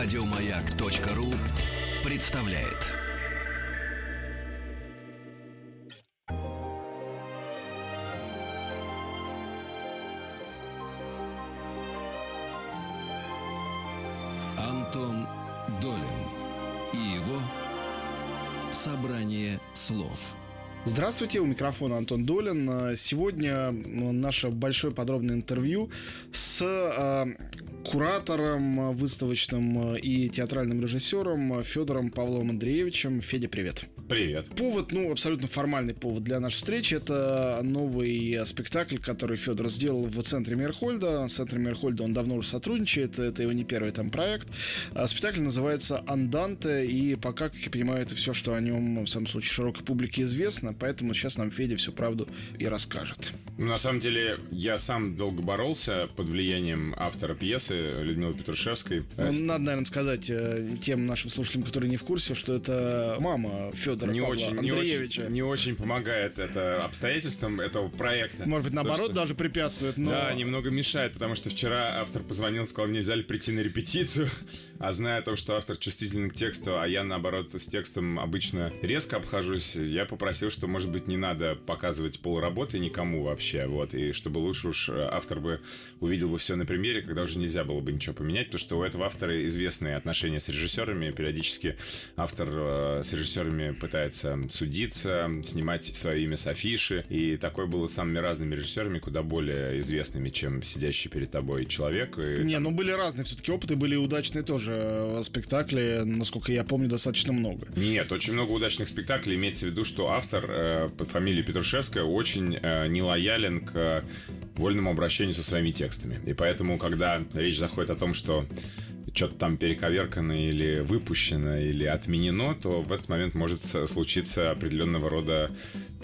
Радиомаяк.ру представляет. Антон Долин и его собрание слов. Здравствуйте, у микрофона Антон Долин. Сегодня наше большое подробное интервью с э, куратором выставочным и театральным режиссером Федором Павловым Андреевичем. Федя, привет. Привет. Повод, ну, абсолютно формальный повод для нашей встречи. Это новый спектакль, который Федор сделал в центре Мерхольда. С центром Мерхольда он давно уже сотрудничает. Это его не первый там проект. Спектакль называется «Анданте». И пока, как я понимаю, это все, что о нем, в самом случае, широкой публике известно. Поэтому сейчас нам Федя всю правду и расскажет. Ну, на самом деле, я сам долго боролся под влиянием автора пьесы Людмилы Петрушевской. Ну, надо, наверное, сказать э, тем нашим слушателям, которые не в курсе, что это мама Федора не Павла очень, не Андреевича. очень, не очень помогает это обстоятельствам этого проекта. Может быть, наоборот, То, что- даже препятствует, но... Да, немного мешает, потому что вчера автор позвонил, сказал, нельзя ли прийти на репетицию, а зная о том, что автор чувствителен к тексту, а я, наоборот, с текстом обычно резко обхожусь, я попросил, что, может быть, не надо показывать полработы никому вообще, вот, и чтобы лучше уж э, автор бы увидел бы все на примере, когда уже нельзя было бы ничего поменять, потому что у этого автора известные отношения с режиссерами, периодически автор э, с режиссерами пытается судиться, снимать свое имя с афиши, и такое было с самыми разными режиссерами, куда более известными, чем сидящий перед тобой человек. И Не, ну были разные все-таки опыты, были удачные тоже э, спектакли, насколько я помню, достаточно много. Нет, очень много удачных спектаклей. Имеется в виду, что автор э, под фамилией Петрушевская очень э, нелоялен к вольному обращению со своими текстами. И поэтому, когда речь заходит о том, что что-то там перековеркано или выпущено, или отменено, то в этот момент может случиться определенного рода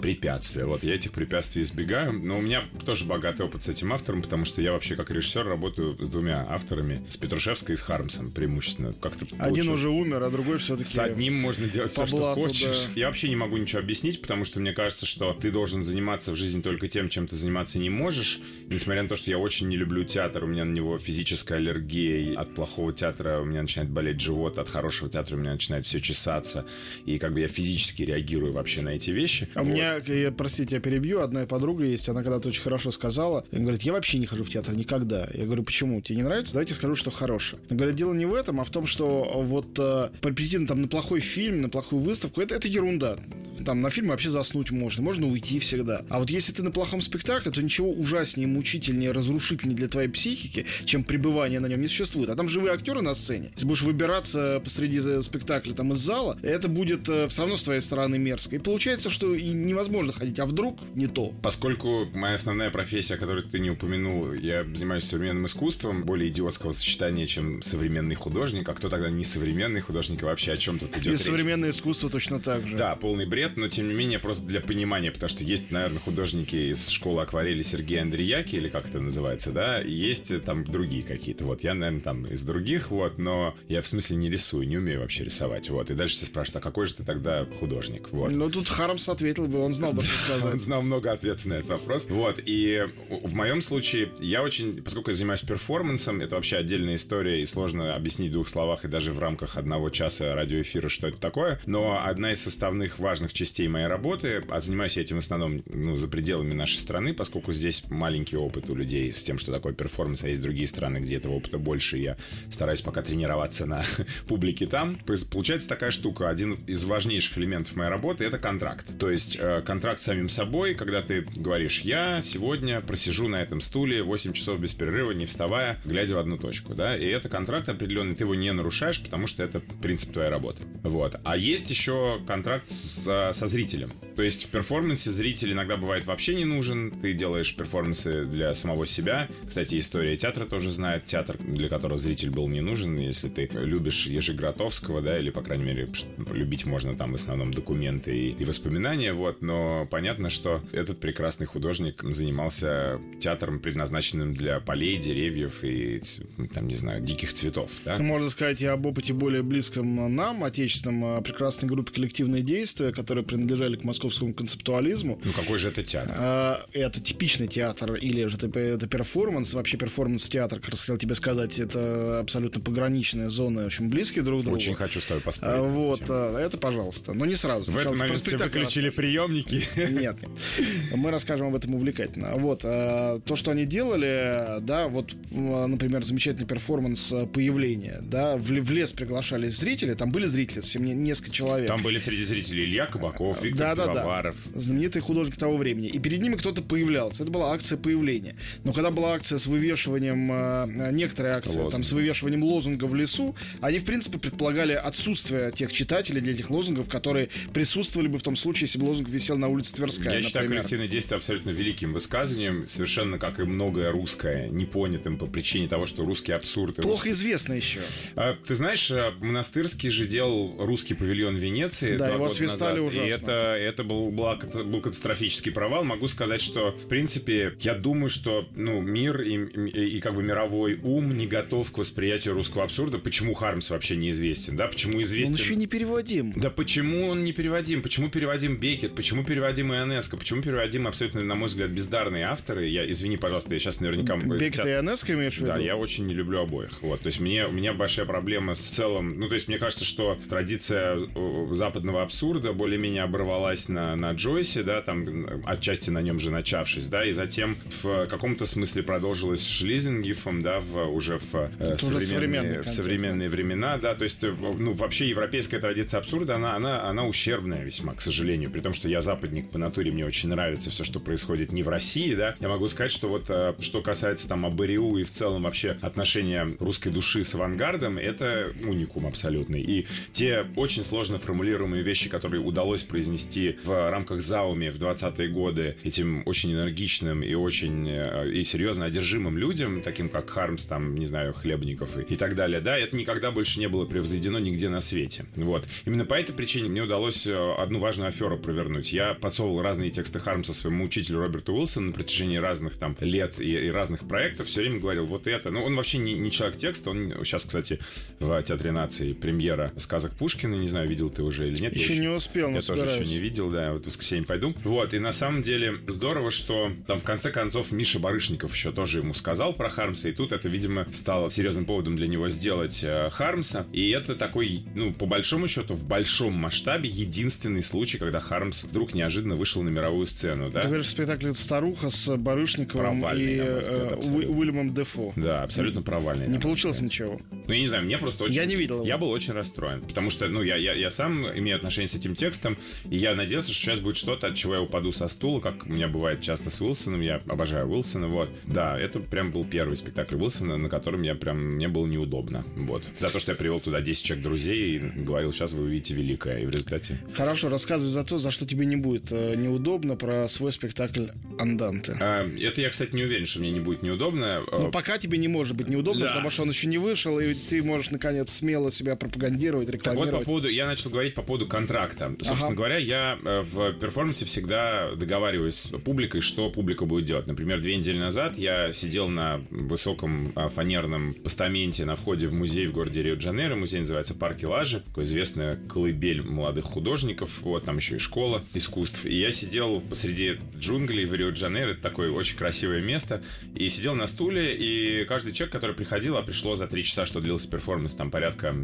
препятствия. Вот, я этих препятствий избегаю, но у меня тоже богатый опыт с этим автором, потому что я вообще как режиссер работаю с двумя авторами, с Петрушевской и с Хармсом преимущественно. Как-то Один получилось. уже умер, а другой все-таки... С одним можно делать все, что хочешь. да. Я вообще не могу ничего объяснить, потому что мне кажется, что ты должен заниматься в жизни только тем, чем ты заниматься не можешь. Несмотря на то, что я очень не люблю театр, у меня на него физическая аллергия. От плохого театра у меня начинает болеть живот, от хорошего театра у меня начинает все чесаться. И как бы я физически реагирую вообще на эти вещи. А у Вот. Меня, я, простите, я перебью, одна подруга есть, она когда-то очень хорошо сказала, она говорит, я вообще не хожу в театр никогда. Я говорю, почему? Тебе не нравится? Давайте скажу, что хорошее. Она говорит, дело не в этом, а в том, что вот э, прийти там, на плохой фильм, на плохую выставку, это, это ерунда. Там на фильм вообще заснуть можно, можно уйти всегда. А вот если ты на плохом спектакле, то ничего ужаснее, мучительнее, разрушительнее для твоей психики, чем пребывание на нем не существует. А там живые актеры на сцене. Если будешь выбираться посреди э, спектакля там из зала, это будет э, все равно с твоей стороны мерзко. И получается, что и невозможно ходить, а вдруг не то. Поскольку моя основная профессия, которую ты не упомянул, я занимаюсь современным искусством, более идиотского сочетания, чем современный художник. А кто тогда не современный художник и вообще о чем тут идет И речь? современное искусство точно так же. Да, полный бред, но тем не менее просто для понимания, потому что есть, наверное, художники из школы акварели Сергея Андреяки, или как это называется, да, и есть э, там другие какие-то, вот, я, наверное, там из других, вот, но я в смысле не рисую, не умею вообще рисовать, вот, и дальше все спрашивают, а какой же ты тогда художник, вот. Но тут Харамс ответил бы, он знал бы, что Он сказать. знал много ответов на этот вопрос. Вот, и в моем случае я очень, поскольку я занимаюсь перформансом, это вообще отдельная история, и сложно объяснить в двух словах, и даже в рамках одного часа радиоэфира, что это такое. Но одна из составных важных частей моей работы, а занимаюсь я этим в основном ну, за пределами нашей страны, поскольку здесь маленький опыт у людей с тем, что такое перформанс, а есть другие страны, где этого опыта больше, я стараюсь пока тренироваться на публике там. Получается такая штука, один из важнейших элементов моей работы это контракт. То есть э, контракт с самим собой, когда ты говоришь, я сегодня просижу на этом стуле 8 часов без перерыва, не вставая, глядя в одну точку, да, и это контракт определенный, ты его не нарушаешь, потому что это принцип твоей работы. Вот. А есть еще контракт с- со зрителем. То есть в перформансе зритель иногда бывает вообще не нужен, ты делаешь перформансы для самого себя. Кстати, история театра тоже знает, театр, для которого зритель был не нужен, если ты любишь Ежегротовского, да, или, по крайней мере, любить можно там в основном документы и, и воспоминания, вот, но понятно, что этот прекрасный художник занимался театром, предназначенным для полей, деревьев и, там, не знаю, диких цветов. Да? Можно сказать и об опыте более близком нам, отечественном, прекрасной группе «Коллективные действия», которые принадлежали к московскому концептуализму. Ну, какой же это театр? А, это типичный театр или же это, это перформанс. Вообще перформанс-театр, как раз хотел тебе сказать, это абсолютно пограничная зона, очень близкие друг к другу. Очень хочу с тобой поспорить. А, вот, а, это пожалуйста. Но не сразу. В этот момент все выключили приемники. Нет, нет. Мы расскажем об этом увлекательно. Вот, а, то, что они делали, да, вот, например, замечательный перформанс появления, да, в, лес приглашались зрители, там были зрители, совсем несколько человек. Там были среди зрителей Илья Кабаков, Виктор да, Пивоваров. Да, да. Знаменитый художник того времени. И перед ними кто-то появлялся. Это была акция появления. Но когда была акция с вывешиванием, э, некоторые акции, Лозунг. там, с вывешиванием лозунга в лесу, они, в принципе, предполагали отсутствие тех читателей для этих лозунгов, которые присутствовали бы в том случае, если бы лозунг висел на улице Тверская, Я например. считаю коллективное действие абсолютно великим высказыванием, совершенно как и многое русское, непонятым по причине того, что русский абсурд. Плохо русский... известно еще. А, ты знаешь, э, Монастырский же делал русский павильон Венеции. Да, его свистали ужасно. И это, это был, была, был катастрофический провал. Могу сказать, что, в принципе, я думаю, что ну, мир и, и, и как бы мировой ум не готов к восприятию русского абсурда. Почему Хармс вообще неизвестен, да? Почему известен... Он еще не переводим. Да почему он не переводим? Почему переводим Бекет? Почему переводим Ионеско? Почему переводим абсолютно, на мой взгляд, бездарные авторы? Я, извини, пожалуйста, я сейчас наверняка... Бекет и Ионеско имеешь в виду? Да, я очень не люблю обоих. Вот, то есть мне, у меня большая проблема с целым... Ну, то есть мне кажется, что традиция э, западного абсурда более-менее оборвалась на, на Джойсе, да, там отчасти на нем же начавшись, да, и затем в каком-то смысле продолжилась Шлизингифом, да, в, уже в э, современные, в современные времена, да, то есть, э, ну, вообще европейская традиция абсурда, она, она, она ущербная весьма, к сожалению, при том, что я западник по натуре, мне очень нравится все, что происходит не в России, да, я могу сказать, что вот, э, что касается там Абариу и в целом вообще отношения русской души с авангардом, это уникум абсолютный, и те очень сложно формулируемые вещи, которые удалось произнести в рамках Зауми в 20-е годы этим очень энергичным и очень э, и серьезно одержимым людям, таким как Хармс, там, не знаю, Хлебников и, и так далее, да, это никогда больше не было превзойдено нигде на свете. Вот. Именно по этой причине мне удалось э, одну важную аферу провернуть. Я подсовывал разные тексты Хармса своему учителю Роберту Уилсону на протяжении разных там лет и, и разных проектов. Все время говорил, вот это. Ну, он вообще не, не человек текста. Он сейчас, кстати, в Театре нации премьера сказок Пушкина. Не знаю, видел ты уже или нет. Еще, еще не успел, Я тоже еще не видел, да. Вот в воскресенье пойду. Вот. И на самом деле здорово, что там в конце концов Миша Барышников еще тоже ему сказал про Хармса. И тут это, видимо, стало серьезным поводом для него сделать э, Хармса. И это такой, ну, по большому счету, в большом масштабе единственный случай, когда Хармс вдруг неожиданно вышел на мировую сцену, да? Ты говоришь, спектакль «Старуха» с Барышниковым провальный, и сказать, э, Уильямом Дефо. Да, абсолютно провальный. Не получилось ничего. Ну, я не знаю, мне просто очень... Я не видел его. Я был очень расстроен, потому что, ну, я, я, я сам имею отношение с этим текстом, и я надеялся, что сейчас будет что-то, от чего я упаду со стула, как у меня бывает часто с Уилсоном, я обожаю Уилсона, вот. Да, это прям был первый спектакль Уилсона, на котором я прям, мне было неудобно, вот. За то, что я привел туда 10 человек друзей и говорил, сейчас вы увидите великое, и в результате... Хорошо, рассказывай за то, за что тебе не будет э, неудобно про свой спектакль «Анданте». А, это я, кстати, не уверен, что мне не будет неудобно. Ну, пока тебе не может быть неудобно, да. потому что он еще не вышел, и ты можешь, наконец, смело себя пропагандировать, рекламировать. Так вот, по поводу, я начал говорить по поводу контракта. Собственно ага. говоря, я э, в перформансе всегда договариваюсь с публикой, что публика будет делать. Например, две недели назад я сидел на высоком а, фанерном постаменте на входе в музей в городе Рио-де-Жанейро. Музей называется Парк Лажи, такой известная колыбель молодых художников. Вот, там еще и школа искусств. И я сидел посреди джунглей в Рио-де-Жанейро. Это такое очень красивое место. И сидел на стуле, и каждый человек, который приходил, а пришло за три часа, что длился перформанс, там порядка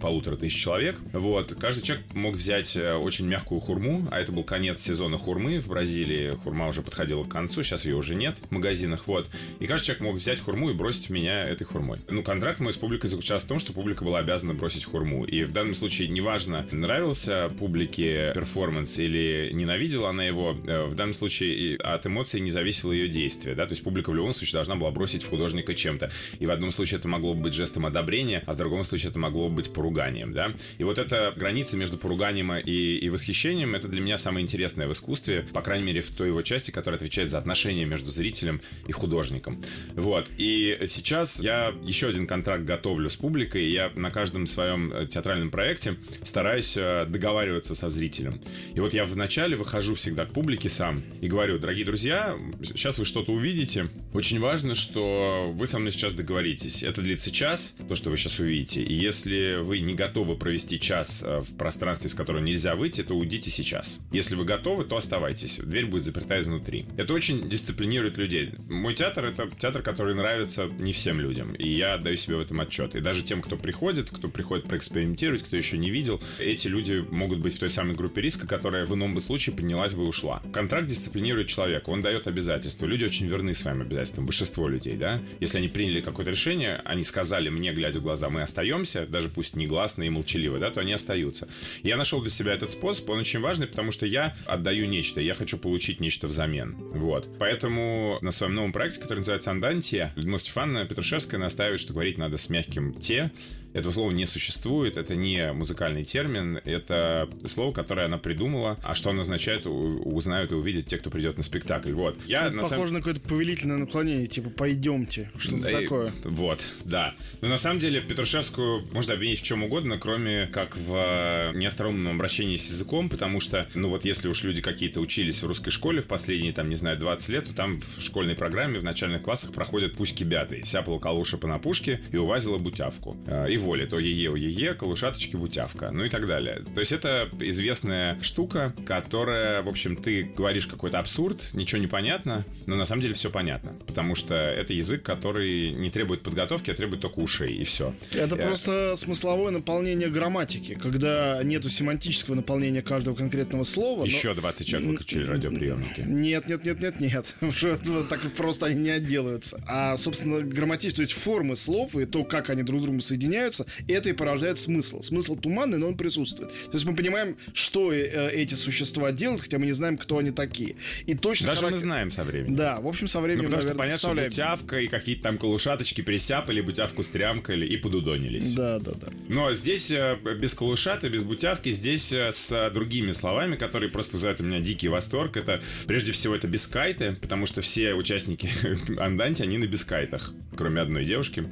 полутора тысяч человек. Вот. Каждый человек мог взять э, очень мягкую хурму, а это был конец сезона хурмы в Бразилии. Хурма уже подходила к концу, сейчас ее уже нет в магазинах, вот. И каждый человек мог взять хурму и бросить меня этой хурмой. Ну, контракт мой с публикой заключался в том, что публика была обязана бросить хурму. И в данном случае неважно, нравился публике перформанс или ненавидела она его, э, в данном случае от эмоций не зависело ее действие, да, то есть публика в любом случае должна была бросить в художника чем-то. И в одном случае это могло быть жестом одобрения, а в другом случае это могло быть поруганием, да. И вот эта граница между поруганием и, и восхищением, это для меня самое интересное в искусстве, по крайней мере, в той его части, которая отвечает за отношения между зрителем и художником. Вот. И сейчас я еще один контракт готовлю с публикой, я на каждом своем э, театральном проекте стараюсь э, договариваться со зрителем. И вот я вначале выхожу всегда к публике сам и говорю, дорогие друзья, сейчас вы что-то увидите. Очень важно, что вы со мной сейчас договоритесь. Это длится час, то, что вы сейчас увидите. И если вы не готовы провести час э, в пространстве, с которого нельзя выйти, то уйдите сейчас. Если вы готовы, то оставайтесь. Дверь будет заперта изнутри. Это очень дисциплинирует людей. Мой театр — это театр, который нравится не всем людям. И я отдаю себе в этом отчет. И даже тем, кто приходит, кто приходит проэкспериментировать, кто еще не видел, эти люди могут быть в той самой группе риска, которая в ином бы случае поднялась бы и ушла. Контракт дисциплинирует человека, он дает обязательства. Люди очень верны своим обязательствам, большинство людей, да. Если они приняли какое-то решение, они сказали мне, глядя в глаза, мы остаемся, даже пусть негласно и молчаливо, да, то они остаются. Я нашел для себя этот способ, он очень важный, потому что я отдаю нечто, я хочу получить нечто взамен. Вот. Поэтому на своем новом проекте, который называется «Андантия», Людмила Стефановна Петрушевская настаивает, что говорить надо с мягким «те», этого слова не существует, это не музыкальный термин, это слово, которое она придумала, а что оно означает, узнают и увидят те, кто придет на спектакль. Вот. Я, это на похоже самом... на какое-то повелительное наклонение, типа «пойдемте», что-то да, такое. Вот, да. Но на самом деле Петрушевскую можно обвинить в чем угодно, кроме как в э, неостроумном обращении с языком, потому что, ну вот если уж люди какие-то учились в русской школе в последние, там, не знаю, 20 лет, то там в школьной программе в начальных классах проходят пусть бяты. Сяпала калуша по напушке и увазила бутявку. Э, и воли, то е-е, е-е, колышаточки, бутявка, ну и так далее. То есть это известная штука, которая, в общем, ты говоришь какой-то абсурд, ничего не понятно, но на самом деле все понятно, потому что это язык, который не требует подготовки, а требует только ушей, и все. Это Я... просто смысловое наполнение грамматики, когда нету семантического наполнения каждого конкретного слова. Еще но... 20 человек выключили радиоприемники. Нет, нет, нет, нет, нет. Так просто они не отделаются. А, собственно, грамматические, то есть формы слов и то, как они друг с другом соединяются, соединяются, это и порождает смысл. Смысл туманный, но он присутствует. То есть мы понимаем, что э, эти существа делают, хотя мы не знаем, кто они такие. И точно Даже характер... мы знаем со временем. Да, в общем, со временем, ну, потому наверное, что понятно, что бутявка и какие-то там колушаточки присяпали, бутявку стрямкали и подудонились. Да, да, да. Но здесь э, без колушата, без бутявки, здесь э, с другими словами, которые просто вызывают у меня дикий восторг. Это, прежде всего, это бискайты, потому что все участники Анданти, они на бискайтах, кроме одной девушки.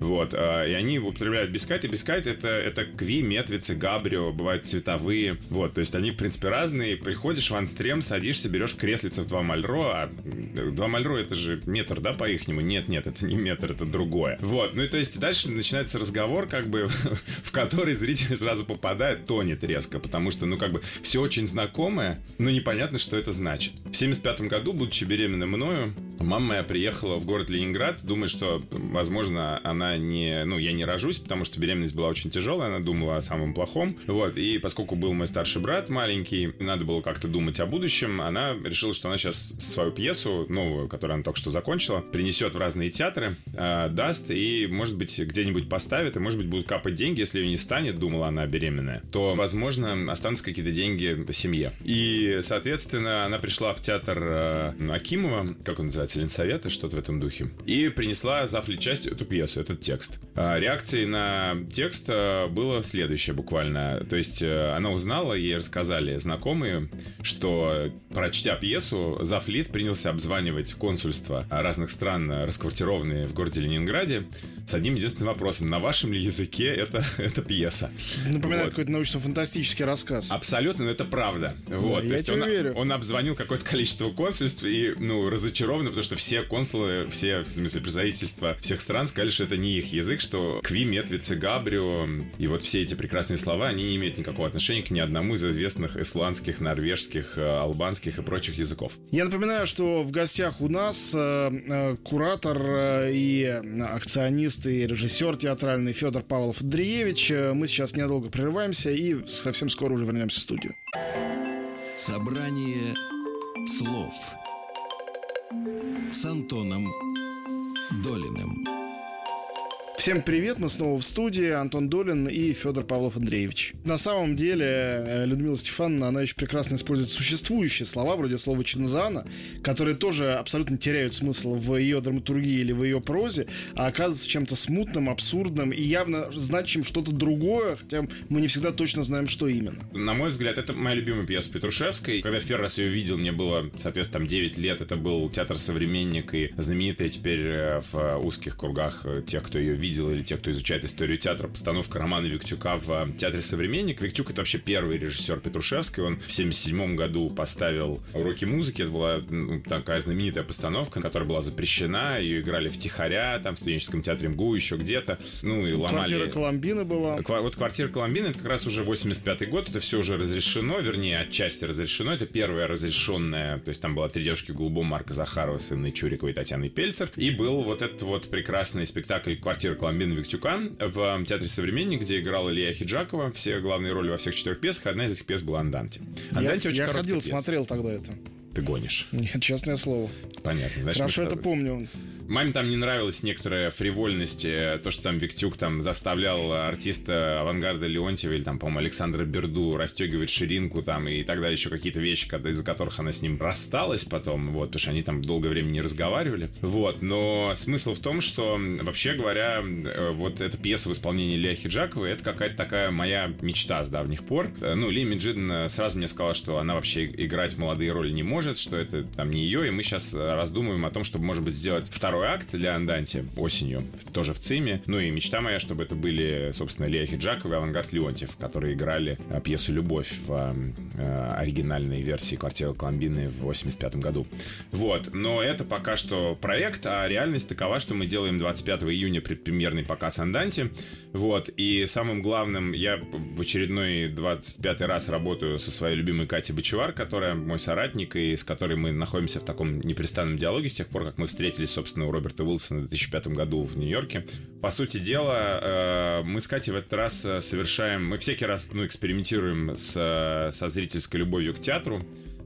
Вот. И они употребляют бискайт, и бискайт это, это кви, метвицы, габрио, бывают цветовые. Вот, то есть они, в принципе, разные. Приходишь в анстрем, садишься, берешь креслица в 2 мальро, а 2 мальро это же метр, да, по-ихнему? Нет, нет, это не метр, это другое. Вот, ну и то есть дальше начинается разговор, как бы, в который зритель сразу попадает, тонет резко, потому что, ну, как бы, все очень знакомое, но непонятно, что это значит. В 75 году, будучи беременной мною, мама моя приехала в город Ленинград, думает, что, возможно, она не, ну, я не рожусь, потому что беременность была очень тяжелая, она думала о самом плохом. Вот, и поскольку был мой старший брат маленький, надо было как-то думать о будущем, она решила, что она сейчас свою пьесу, новую, которую она только что закончила, принесет в разные театры, э, даст и, может быть, где-нибудь поставит, и, может быть, будут капать деньги, если ее не станет, думала она беременная, то, возможно, останутся какие-то деньги семье. И, соответственно, она пришла в театр э, Акимова, как он называется, Ленсовета, что-то в этом духе, и принесла завли часть эту пьесу, этот текст. Э, реакции на текст э, было следующее буквально. То есть э, она узнала, ей рассказали знакомые, что, прочтя пьесу, Зафлит принялся обзванивать консульства разных стран, расквартированные в городе Ленинграде, с одним единственным вопросом. На вашем ли языке это, эта пьеса? Напоминает вот. какой-то научно-фантастический рассказ. Абсолютно, но это правда. Да, вот. Я То есть он, верю. он обзвонил какое-то количество консульств и, ну, разочарованы, потому что все консулы, все, в смысле, представительства всех стран сказали, что это не их язык, что кви, метвице, габрио и вот все эти прекрасные слова, они не имеют никакого отношения к ни одному из известных исландских, норвежских, э, албанских и прочих языков. Я напоминаю, что в гостях у нас э, э, куратор э, и акционист и режиссер театральный Федор Павлов Андреевич. Мы сейчас ненадолго прерываемся и совсем скоро уже вернемся в студию. Собрание слов с Антоном Долиным. Всем привет, мы снова в студии, Антон Долин и Федор Павлов Андреевич. На самом деле, э, Людмила Стефановна, она очень прекрасно использует существующие слова, вроде слова Чинзана, которые тоже абсолютно теряют смысл в ее драматургии или в ее прозе, а оказываются чем-то смутным, абсурдным и явно значим что-то другое, хотя мы не всегда точно знаем, что именно. На мой взгляд, это моя любимая пьеса Петрушевской. Когда в первый раз ее видел, мне было, соответственно, там 9 лет, это был театр «Современник» и знаменитая теперь э, в узких кругах э, тех, кто ее видел видел, или те, кто изучает историю театра, постановка романа Виктюка в э, театре «Современник». Виктюк — это вообще первый режиссер Петрушевский. Он в 77 году поставил уроки музыки. Это была такая знаменитая постановка, которая была запрещена. Ее играли в Тихоря, там, в студенческом театре МГУ, еще где-то. Ну, и ломали... Квартира Коломбина была. Вот квартира Коломбина — это как раз уже 85 год. Это все уже разрешено, вернее, отчасти разрешено. Это первое разрешенное. То есть там было «Три девушки в голубом» Марка Захарова с Инной Чуриковой и Татьяной Пельцер. И был вот этот вот прекрасный спектакль «Квартира Коломбина» Виктюка в Театре «Современник», где играла Илья Хиджакова. Все главные роли во всех четырех пьесах. Одна из этих пьес была «Анданте». «Анданте» я, очень я ходил, пьеса. смотрел тогда это. Ты гонишь. Нет, честное слово. Понятно. Значит, Хорошо это помню. Маме там не нравилась некоторая фривольность, э, то, что там Виктюк там заставлял артиста авангарда Леонтьева или там, по-моему, Александра Берду расстегивать ширинку там и так далее, еще какие-то вещи, из-за которых она с ним рассталась потом, вот, потому что они там долгое время не разговаривали. Вот, но смысл в том, что, вообще говоря, э, вот эта пьеса в исполнении Илья Хиджаковой, это какая-то такая моя мечта с давних пор. Э, ну, Ли Меджиден сразу мне сказала, что она вообще играть молодые роли не может, что это там не ее, и мы сейчас раздумываем о том, чтобы, может быть, сделать второй второй акт для Анданти осенью, тоже в ЦИМе. Ну и мечта моя, чтобы это были, собственно, Лея Хиджакова и Авангард Леонтьев, которые играли э, пьесу «Любовь» в э, оригинальной версии «Квартиры Коломбины» в 85 году. Вот. Но это пока что проект, а реальность такова, что мы делаем 25 июня предпремьерный показ Анданти. Вот. И самым главным, я в очередной 25 раз работаю со своей любимой Катей Бочевар, которая мой соратник, и с которой мы находимся в таком непрестанном диалоге с тех пор, как мы встретились, собственно, у Роберта Уилсона в 2005 году в Нью-Йорке. По сути дела, э, мы с Катей в этот раз э, совершаем... Мы всякий раз ну, экспериментируем с, э, со зрительской любовью к театру.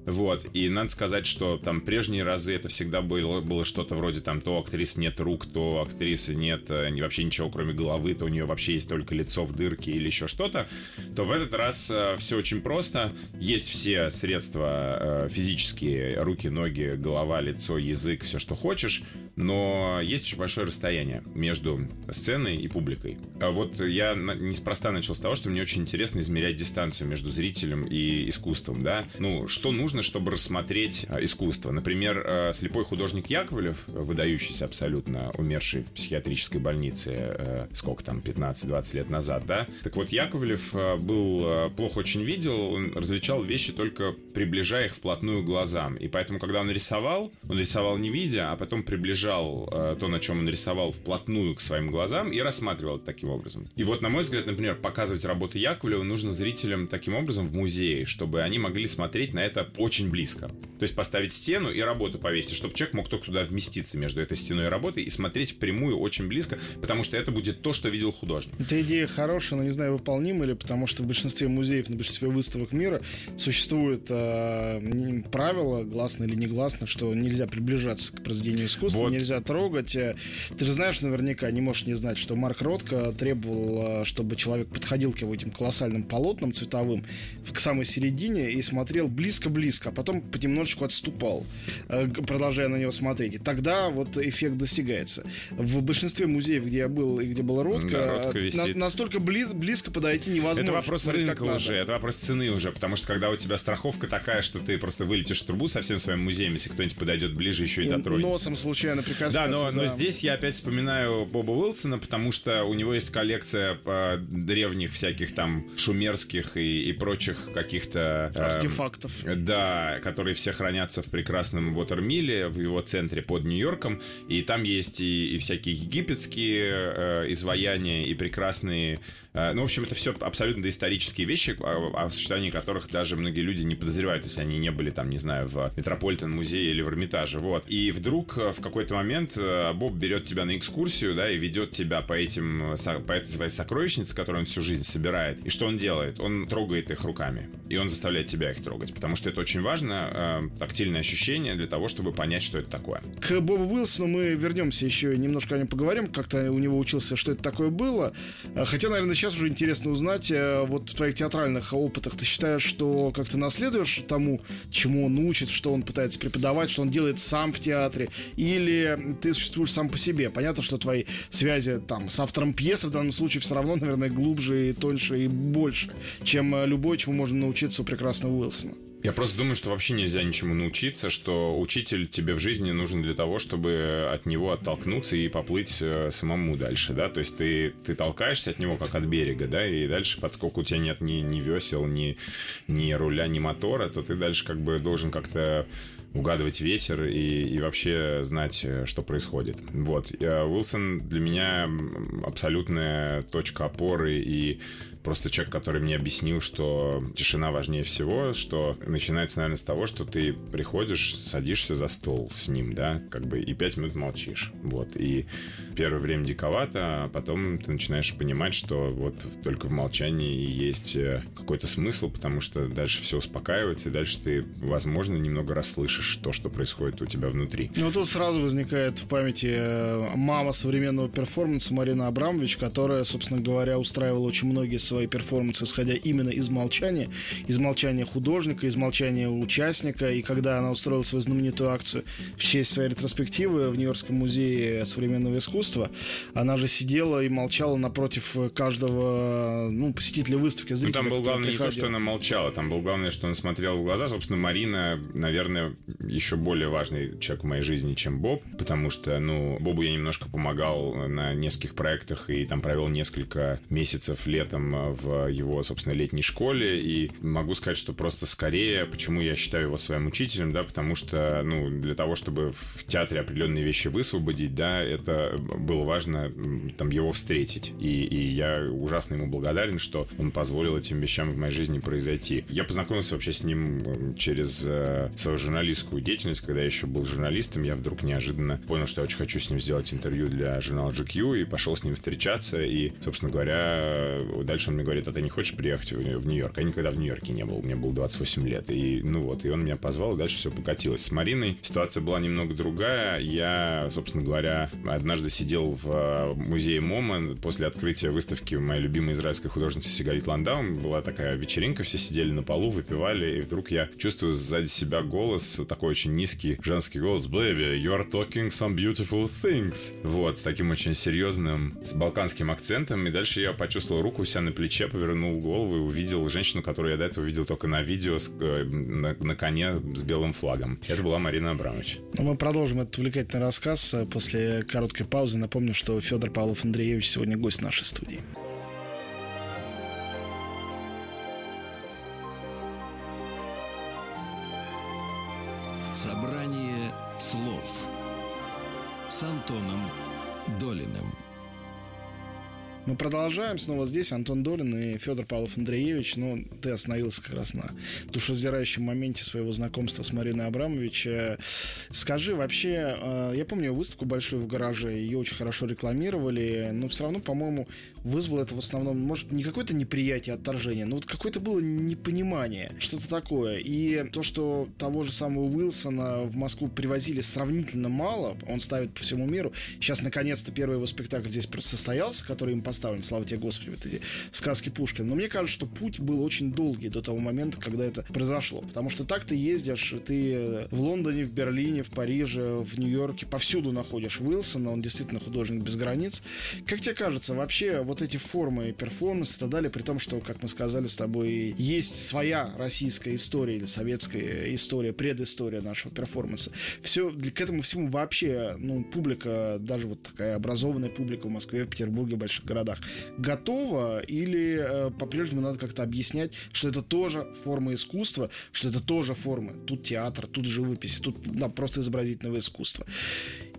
Вот, и надо сказать, что там прежние разы это всегда было, было что-то вроде там то актрисы нет рук, то актрисы нет э, вообще ничего кроме головы, то у нее вообще есть только лицо в дырке или еще что-то, то в этот раз э, все очень просто. Есть все средства э, физические, руки, ноги, голова, лицо, язык, все, что хочешь, но есть очень большое расстояние между сценой и публикой. А вот я неспроста начал с того, что мне очень интересно измерять дистанцию между зрителем и искусством, да. Ну, что нужно нужно, чтобы рассмотреть а, искусство. Например, а, слепой художник Яковлев, выдающийся абсолютно, умерший в психиатрической больнице, э, сколько там, 15-20 лет назад, да? Так вот, Яковлев а, был плохо очень видел, он различал вещи только приближая их вплотную к глазам. И поэтому, когда он рисовал, он рисовал не видя, а потом приближал то, на чем он рисовал, вплотную к своим глазам и рассматривал это таким образом. И вот, на мой взгляд, например, показывать работы Яковлева нужно зрителям таким образом в музее, чтобы они могли смотреть на это очень близко. То есть поставить стену и работу повесить, чтобы человек мог только туда вместиться между этой стеной и работой и смотреть впрямую очень близко, потому что это будет то, что видел художник. Эта идея хорошая, но не знаю, выполнима ли, потому что в большинстве музеев, на большинстве выставок мира существует э, правило, гласно или негласно, что нельзя приближаться к произведению искусства, вот. нельзя трогать. Э, ты же знаешь наверняка, не можешь не знать, что Марк Ротко требовал, э, чтобы человек подходил к его этим колоссальным полотнам цветовым к самой середине и смотрел близко-близко близко, а потом понемножечку отступал, э, продолжая на него смотреть. И тогда вот эффект достигается. В большинстве музеев, где я был и где была Ротко, да, на, настолько близ, близко подойти невозможно. Это вопрос рынка уже, это вопрос цены уже, потому что когда у тебя страховка такая, что ты просто вылетишь в трубу со всем своим музеем, если кто-нибудь подойдет ближе, еще и, и дотронется. Носом случайно прикасается. Да, но, да. но здесь я опять вспоминаю Боба Уилсона, потому что у него есть коллекция э, древних всяких там шумерских и, и прочих каких-то... Э, Артефактов. Да, которые все хранятся в прекрасном Уотермиле, в его центре под Нью-Йорком. И там есть и, и всякие египетские э, изваяния, и прекрасные ну, в общем, это все абсолютно доисторические вещи, о, о существовании которых даже многие люди не подозревают, если они не были там, не знаю, в Метрополитен музее или в Эрмитаже. Вот. И вдруг э, в какой-то момент э, Боб берет тебя на экскурсию, да, и ведет тебя по этим, по этой своей сокровищнице, которую он всю жизнь собирает. И что он делает? Он трогает их руками. И он заставляет тебя их трогать. Потому что это очень важно, э, тактильное ощущение для того, чтобы понять, что это такое. К Бобу Уилсону мы вернемся еще немножко о нем поговорим. Как-то у него учился, что это такое было. Э, хотя, наверное, сейчас уже интересно узнать, э, вот в твоих театральных опытах ты считаешь, что как-то наследуешь тому, чему он учит, что он пытается преподавать, что он делает сам в театре, или ты существуешь сам по себе? Понятно, что твои связи там с автором пьесы в данном случае все равно, наверное, глубже и тоньше и больше, чем э, любой, чему можно научиться у прекрасного Уилсона. Я просто думаю, что вообще нельзя ничему научиться, что учитель тебе в жизни нужен для того, чтобы от него оттолкнуться и поплыть э, самому дальше, да, то есть ты, ты толкаешься от него как от берега, да, и дальше, поскольку у тебя нет ни, ни весел, ни, ни руля, ни мотора, то ты дальше как бы должен как-то угадывать ветер и, и вообще знать, э, что происходит. Вот. Уилсон для меня абсолютная точка опоры и просто человек, который мне объяснил, что тишина важнее всего, что начинается, наверное, с того, что ты приходишь, садишься за стол с ним, да, как бы, и пять минут молчишь, вот, и первое время диковато, а потом ты начинаешь понимать, что вот только в молчании есть э, какой-то смысл, потому что дальше все успокаивается, и дальше ты, возможно, немного расслышишь то, что происходит у тебя внутри. Ну, тут сразу возникает в памяти э, мама современного перформанса Марина Абрамович, которая, собственно говоря, устраивала очень многие свои перформансы, исходя именно из молчания, из молчания художника, из молчания участника. И когда она устроила свою знаменитую акцию в честь своей ретроспективы в Нью-Йоркском музее современного искусства, она же сидела и молчала напротив каждого ну, посетителя выставки, зрителя. Ну, там был главное не то, что она молчала, там был главное, что она смотрела в глаза. Собственно, Марина, наверное, еще более важный человек в моей жизни, чем Боб, потому что, ну, Бобу я немножко помогал на нескольких проектах и там провел несколько месяцев летом в его, собственно, летней школе, и могу сказать, что просто скорее, почему я считаю его своим учителем, да, потому что, ну, для того, чтобы в театре определенные вещи высвободить, да, это было важно там его встретить, и, и я ужасно ему благодарен, что он позволил этим вещам в моей жизни произойти. Я познакомился вообще с ним через э, свою журналистскую деятельность, когда я еще был журналистом, я вдруг неожиданно понял, что я очень хочу с ним сделать интервью для журнала GQ, и пошел с ним встречаться, и, собственно говоря, дальше он мне говорит, а ты не хочешь приехать в Нью-Йорк? Я никогда в Нью-Йорке не был, мне было 28 лет. И, ну вот, и он меня позвал, и дальше все покатилось. С Мариной ситуация была немного другая. Я, собственно говоря, однажды сидел в э, музее МОМА после открытия выставки моей любимой израильской художницы Сигалит Ландау. Была такая вечеринка, все сидели на полу, выпивали, и вдруг я чувствую сзади себя голос, такой очень низкий женский голос, «Baby, you are talking some beautiful things». Вот, с таким очень серьезным, с балканским акцентом, и дальше я почувствовал руку у себя на плече, повернул голову и увидел женщину, которую я до этого видел только на видео с, э, на, на коне с белым флагом. Это была Марина Абрамович. Ну, мы продолжим этот увлекательный рассказ после короткой паузы. Напомню, что Федор Павлов Андреевич сегодня гость нашей студии. Собрание слов с Антоном Долиным. Мы продолжаем. Снова здесь Антон Долин и Федор Павлов Андреевич. Ну, ты остановился как раз на душераздирающем моменте своего знакомства с Мариной Абрамович. Скажи, вообще, э, я помню выставку большую в гараже, ее очень хорошо рекламировали, но все равно, по-моему, вызвало это в основном, может, не какое-то неприятие, отторжение, но вот какое-то было непонимание, что-то такое. И то, что того же самого Уилсона в Москву привозили сравнительно мало, он ставит по всему миру. Сейчас, наконец-то, первый его спектакль здесь состоялся, который им поставлен, слава тебе, Господи, вот эти сказки Пушкина. Но мне кажется, что путь был очень долгий до того момента, когда это произошло. Потому что так ты ездишь, ты в Лондоне, в Берлине, в Париже, в Нью-Йорке, повсюду находишь Уилсона, он действительно художник без границ. Как тебе кажется, вообще вот эти формы перформанса и так далее, при том, что, как мы сказали с тобой, есть своя российская история или советская история, предыстория нашего перформанса. Все, к этому всему вообще, ну, публика, даже вот такая образованная публика в Москве, в Петербурге, в больших городах, городах готово или э, по-прежнему надо как-то объяснять, что это тоже форма искусства, что это тоже форма. Тут театр, тут живопись, тут да, просто изобразительного искусства.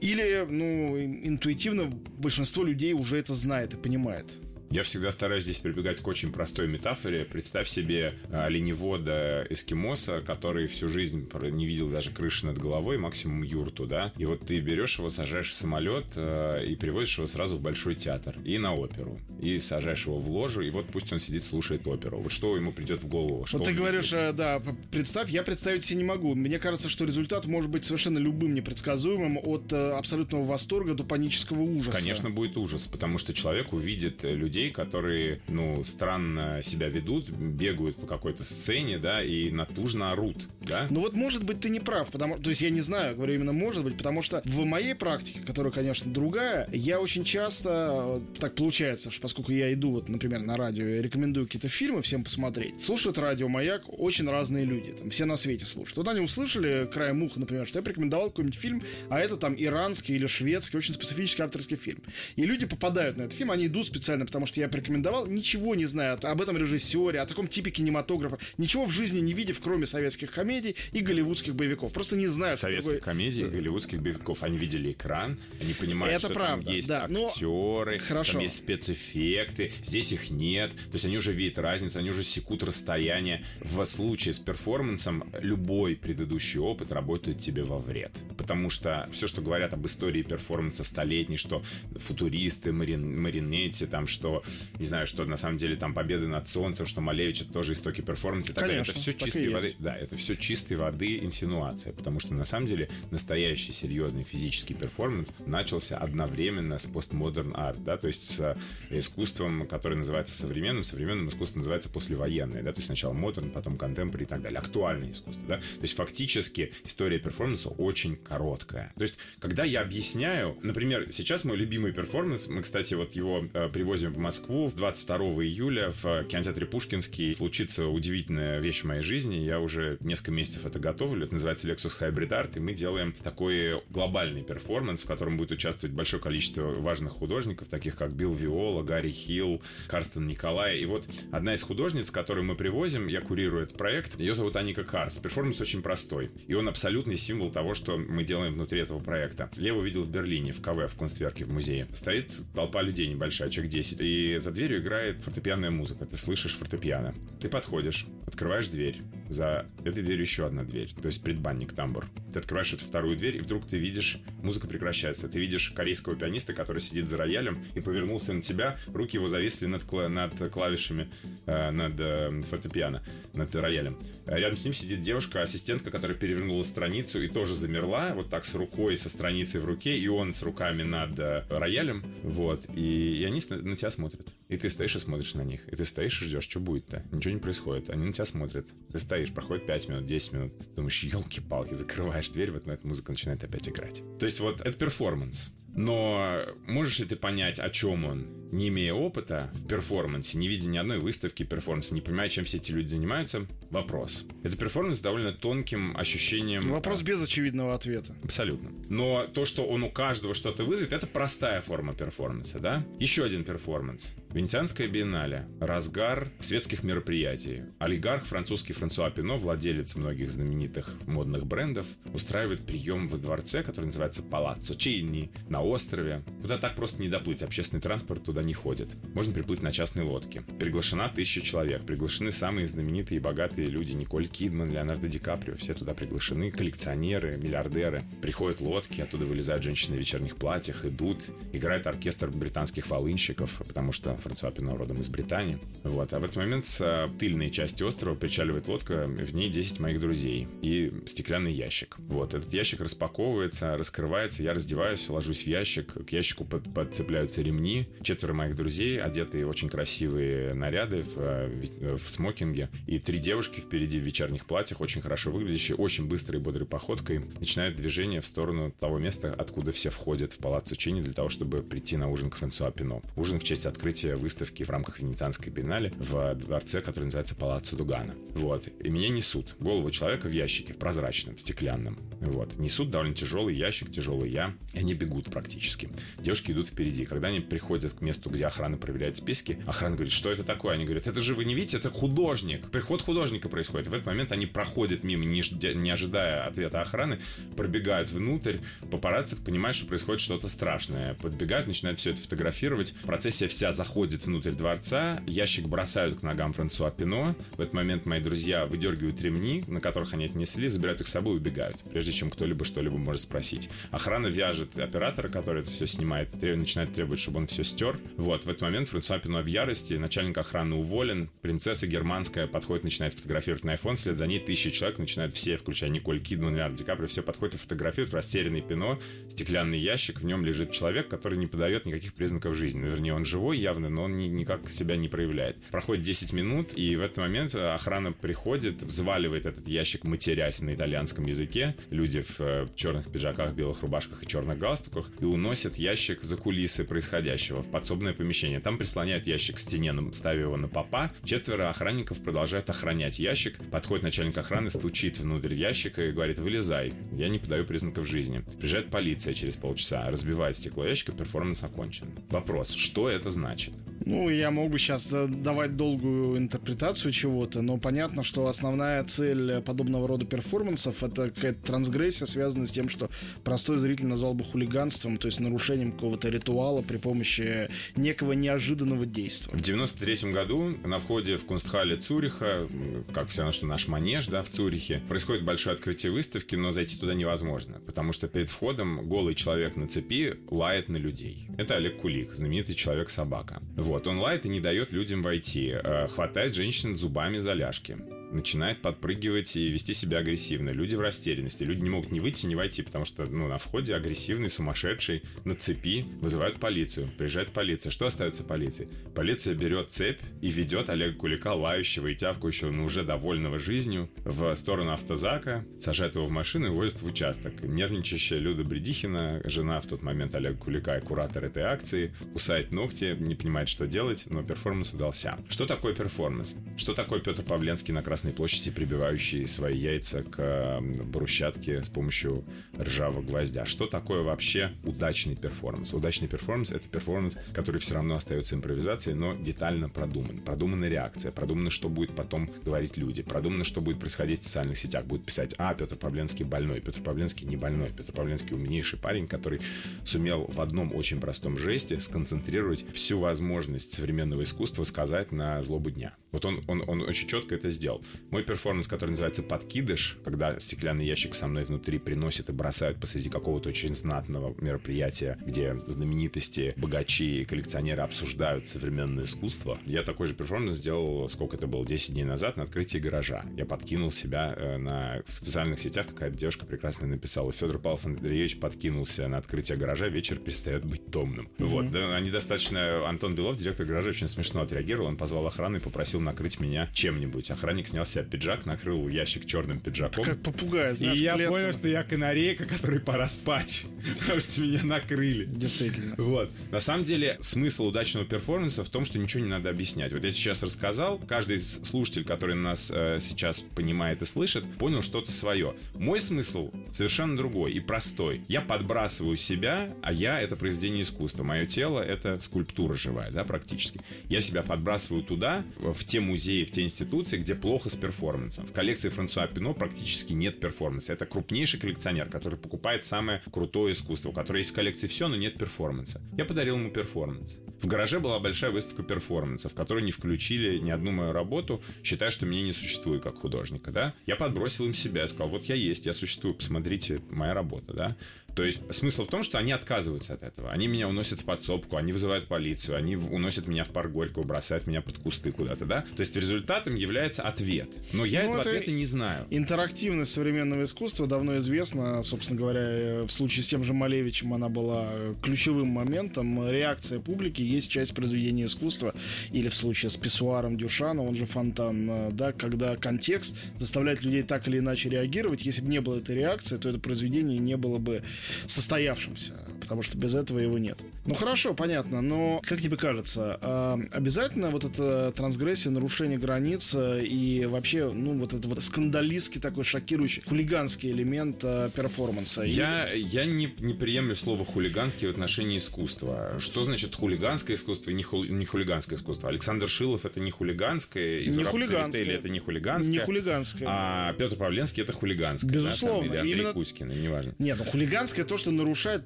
Или, ну, интуитивно большинство людей уже это знает и понимает. Я всегда стараюсь здесь прибегать к очень простой метафоре. Представь себе а, оленевода эскимоса, который всю жизнь не видел даже крыши над головой, максимум юрту, да? И вот ты берешь его, сажаешь в самолет э, и привозишь его сразу в большой театр и на оперу. И сажаешь его в ложу, и вот пусть он сидит, слушает оперу. Вот что ему придет в голову? Что вот ты говоришь, видит? Э, да, представь, я представить себе не могу. Мне кажется, что результат может быть совершенно любым, непредсказуемым, от э, абсолютного восторга до панического ужаса. Конечно, будет ужас, потому что человек увидит людей, которые, ну, странно себя ведут, бегают по какой-то сцене, да, и натужно орут, да? Ну вот, может быть, ты не прав, потому, то есть я не знаю, говорю именно может быть, потому что в моей практике, которая, конечно, другая, я очень часто, так получается, что поскольку я иду, вот, например, на радио, я рекомендую какие-то фильмы всем посмотреть, слушают радио «Маяк» очень разные люди, там, все на свете слушают. Вот они услышали краем уха, например, что я порекомендовал какой-нибудь фильм, а это там иранский или шведский, очень специфический авторский фильм. И люди попадают на этот фильм, они идут специально, потому что я порекомендовал, ничего не знают об этом режиссере, о таком типе кинематографа, ничего в жизни не видев, кроме советских комедий и голливудских боевиков. Просто не знаю. Советских такой... комедий и голливудских боевиков. Они видели экран, они понимают, это что правда, там есть да, актеры, хорошо. там есть спецэффекты, здесь их нет. То есть они уже видят разницу, они уже секут расстояние. В случае с перформансом любой предыдущий опыт работает тебе во вред. Потому что все, что говорят об истории перформанса столетней, что футуристы, марин, Маринетти, там, что, не знаю, что на самом деле там победы над солнцем, что Малевич это тоже истоки перформанса. Конечно, это все чистой воды. Да, это все чистой воды инсинуация. Потому что на самом деле настоящий серьезный физический перформанс начался одновременно с postmodern art, да, то есть с искусством, которое называется современным. Современным искусством называется послевоенное, да, то есть сначала модерн, потом contemporary и так далее. Актуальное искусство, да. То есть фактически история перформанса очень короткая. То есть, когда я объясняю, например, сейчас мой любимый перформанс, мы, кстати, вот его э, привозим в Москву с 22 июля в кинотеатре Пушкинский. Случится удивительная вещь в моей жизни. Я уже несколько месяцев это готовлю. Это называется Lexus Hybrid Art, и мы делаем такой глобальный перформанс, в котором будет участвовать большое количество важных художников, таких как Билл Виола, Гэри Хилл, Карстен Николай. И вот одна из художниц, которую мы привозим, я курирую этот проект, ее зовут Анника Карс. Перформанс очень простой, и он абсолютный символ того, что мы делаем внутри этого проекта. Я его видел в Берлине, в KW, в Kunst-Werke, в музее. Стоит толпа людей небольшая, человек 10, и за дверью играет фортепианная музыка. Ты слышишь фортепиано. Ты подходишь, открываешь дверь. За этой дверью еще одна дверь, то есть предбанник, тамбур. Ты открываешь эту вторую дверь, и вдруг ты видишь, музыка прекращается. Ты видишь корейского пианиста, который сидит за роялем и повернулся на тебя, руки его зависли над, кла- над клавишами, э, над э, фортепиано, над роялем. Рядом с ним сидит девушка, ассистентка, которая перевернула страницу и тоже замерла, вот так с рукой, со страницей в руке, и он с руками над э, роялем, вот, и, и они на тебя смотрят. И ты стоишь и смотришь на них. И ты стоишь и ждешь, что будет-то. Ничего не происходит. Они на тебя смотрят. Ты стоишь, проходит 5 минут, 10 минут. Думаешь, елки-палки, закрываешь дверь, вот на эта музыка начинает опять играть. То есть вот это перформанс. Но можешь ли ты понять, о чем он, не имея опыта в перформансе, не видя ни одной выставки перформанса, не понимая, чем все эти люди занимаются? Вопрос. Это перформанс с довольно тонким ощущением... Вопрос без очевидного ответа. Абсолютно. Но то, что он у каждого что-то вызовет, это простая форма перформанса, да? Еще один перформанс. Венецианская биеннале. Разгар светских мероприятий. Олигарх французский Франсуа Пино, владелец многих знаменитых модных брендов, устраивает прием во дворце, который называется Палаццо Чинни, на острове. Куда так просто не доплыть, общественный транспорт туда не ходит. Можно приплыть на частной лодке. Приглашена тысяча человек. Приглашены самые знаменитые и богатые люди. Николь Кидман, Леонардо Ди Каприо. Все туда приглашены. Коллекционеры, миллиардеры. Приходят лодки, оттуда вылезают женщины в вечерних платьях, идут. Играет оркестр британских волынщиков, потому что Франсуа Пино родом из Британии. Вот. А в этот момент с э, тыльной части острова причаливает лодка, в ней 10 моих друзей и стеклянный ящик. Вот. Этот ящик распаковывается, раскрывается, я раздеваюсь, ложусь в ящик, к ящику под, подцепляются ремни. Четверо моих друзей, одетые в очень красивые наряды, в, э, в смокинге. И три девушки впереди в вечерних платьях, очень хорошо выглядящие, очень быстрой и бодрой походкой, начинают движение в сторону того места, откуда все входят в палаццо Чини для того, чтобы прийти на ужин к Франсуа Пино. Ужин в честь открытия выставки в рамках Венецианской биеннале в дворце, который называется Палаццо Дугана. Вот. И меня несут. Голову человека в ящике, в прозрачном, в стеклянном. Вот. Несут довольно тяжелый ящик, тяжелый я. И они бегут практически. Девушки идут впереди. Когда они приходят к месту месту, где охрана проверяет списки. Охрана говорит, что это такое? Они говорят, это же вы не видите, это художник. Приход художника происходит. В этот момент они проходят мимо, не, не ожидая ответа охраны, пробегают внутрь. Папарацци понимают, что происходит что-то страшное. Подбегают, начинают все это фотографировать. Процессия вся заходит внутрь дворца. Ящик бросают к ногам Франсуа Пино. В этот момент мои друзья выдергивают ремни, на которых они отнесли, забирают их с собой и убегают, прежде чем кто-либо что-либо может спросить. Охрана вяжет оператора, который это все снимает, начинает требовать, чтобы он все стер. Вот, в этот момент Франсуа Пино в ярости, начальник охраны уволен, принцесса германская подходит, начинает фотографировать на iPhone, вслед за ней тысячи человек начинают все, включая Николь Кидман, Леонардо Ди Каприо, все подходят и фотографируют растерянный Пино, стеклянный ящик, в нем лежит человек, который не подает никаких признаков жизни. Вернее, он живой явно, но он ни, никак себя не проявляет. Проходит 10 минут, и в этот момент охрана приходит, взваливает этот ящик, матерясь на итальянском языке. Люди в э, черных пиджаках, белых рубашках и черных галстуках и уносят ящик за кулисы происходящего в подсобное помещение. Там прислоняют ящик к стене, ставя его на попа. Четверо охранников продолжают охранять ящик. Подходит начальник охраны, стучит внутрь ящика и говорит, вылезай, я не подаю признаков жизни. Приезжает полиция через полчаса, разбивает стекло ящика, перформанс окончен. Вопрос, что это значит? Ну, я мог бы сейчас давать долгую интерпретацию чего-то, но понятно, что основная цель подобного рода перформансов это какая-то трансгрессия, связанная с тем, что простой зритель назвал бы хулиганством, то есть нарушением какого-то ритуала при помощи некого неожиданного действия. В 93 году на входе в Кунстхале Цюриха, как все равно, что наш манеж, да, в Цюрихе, происходит большое открытие выставки, но зайти туда невозможно, потому что перед входом голый человек на цепи лает на людей. Это Олег Кулик, знаменитый человек-собака. Вот, он лает и не дает людям войти. Э, хватает женщин зубами за ляжки начинает подпрыгивать и вести себя агрессивно. Люди в растерянности. Люди не могут ни выйти, ни войти, потому что ну, на входе агрессивный, сумасшедший, на цепи вызывают полицию. Приезжает полиция. Что остается полиции? Полиция берет цепь и ведет Олега Кулика, лающего и тявкающего, но уже довольного жизнью, в сторону автозака, сажает его в машину и возит в участок. Нервничающая Люда Бредихина, жена в тот момент Олега Кулика и куратор этой акции, кусает ногти, не понимает, что делать, но перформанс удался. Что такое перформанс? Что такое Петр Павленский на Красном Красной площади, прибивающие свои яйца к брусчатке с помощью ржавого гвоздя. Что такое вообще удачный перформанс? Удачный перформанс — это перформанс, который все равно остается импровизацией, но детально продуман. Продумана реакция, продумано, что будет потом говорить люди, продумано, что будет происходить в социальных сетях. Будет писать, а, Петр Павленский больной, Петр Павленский не больной, Петр Павленский умнейший парень, который сумел в одном очень простом жесте сконцентрировать всю возможность современного искусства сказать на злобу дня. Вот он, он, он очень четко это сделал. Мой перформанс, который называется «Подкидыш», когда стеклянный ящик со мной внутри приносят и бросают посреди какого-то очень знатного мероприятия, где знаменитости, богачи и коллекционеры обсуждают современное искусство. Я такой же перформанс сделал, сколько это было, 10 дней назад, на открытии гаража. Я подкинул себя э, на в социальных сетях, какая-то девушка прекрасно написала. Федор Павлов Андреевич подкинулся на открытие гаража, вечер перестает быть томным. Mm-hmm. Вот, да, они достаточно... Антон Белов, директор гаража, очень смешно отреагировал. Он позвал охрану и попросил накрыть меня чем-нибудь. Охранник снял с себя пиджак, накрыл ящик черным пиджаком. Это как попугай, знаешь, И я клетку. понял, что я канарейка, которой пора спать. Потому что меня накрыли. Действительно. Вот. На самом деле, смысл удачного перформанса в том, что ничего не надо объяснять. Вот я сейчас рассказал, каждый слушатель, который нас э, сейчас понимает и слышит, понял что-то свое. Мой смысл совершенно другой и простой. Я подбрасываю себя, а я — это произведение искусства. Мое тело — это скульптура живая, да, практически. Я себя подбрасываю туда, в те музеи, в те институции, где плохо с перформансом. В коллекции Франсуа Пино практически нет перформанса. Это крупнейший коллекционер, который покупает самое крутое искусство, у которого есть в коллекции все, но нет перформанса. Я подарил ему перформанс. В гараже была большая выставка перформанса, в которой не включили ни одну мою работу, считая, что меня не существует как художника, да. Я подбросил им себя, сказал, вот я есть, я существую, посмотрите, моя работа, да. То есть смысл в том, что они отказываются от этого. Они меня уносят в подсобку, они вызывают полицию, они уносят меня в парк Горького, бросают меня под кусты куда-то, да? То есть результатом является ответ. Но я ну, этого это ответа не знаю. Интерактивность современного искусства давно известна. Собственно говоря, в случае с тем же Малевичем она была ключевым моментом. Реакция публики есть часть произведения искусства. Или в случае с писсуаром Дюшана, он же фонтан, да, когда контекст заставляет людей так или иначе реагировать. Если бы не было этой реакции, то это произведение не было бы состоявшимся, потому что без этого его нет. Ну хорошо, понятно, но как тебе кажется, а, обязательно вот эта трансгрессия, нарушение границ э, и вообще, ну вот это вот скандалистский такой шокирующий хулиганский элемент э, перформанса? Я, я не, не приемлю слово хулиганский в отношении искусства. Что значит хулиганское искусство и не, ху, не хулиганское искусство? Александр Шилов это не хулиганское, из не хулиганское. это не хулиганское. Не хулиганское. А Петр Павленский это хулиганское. Безусловно. Да, там, или Андрей Именно... Кузькин, неважно. Нет, ну хулиганское то, что нарушает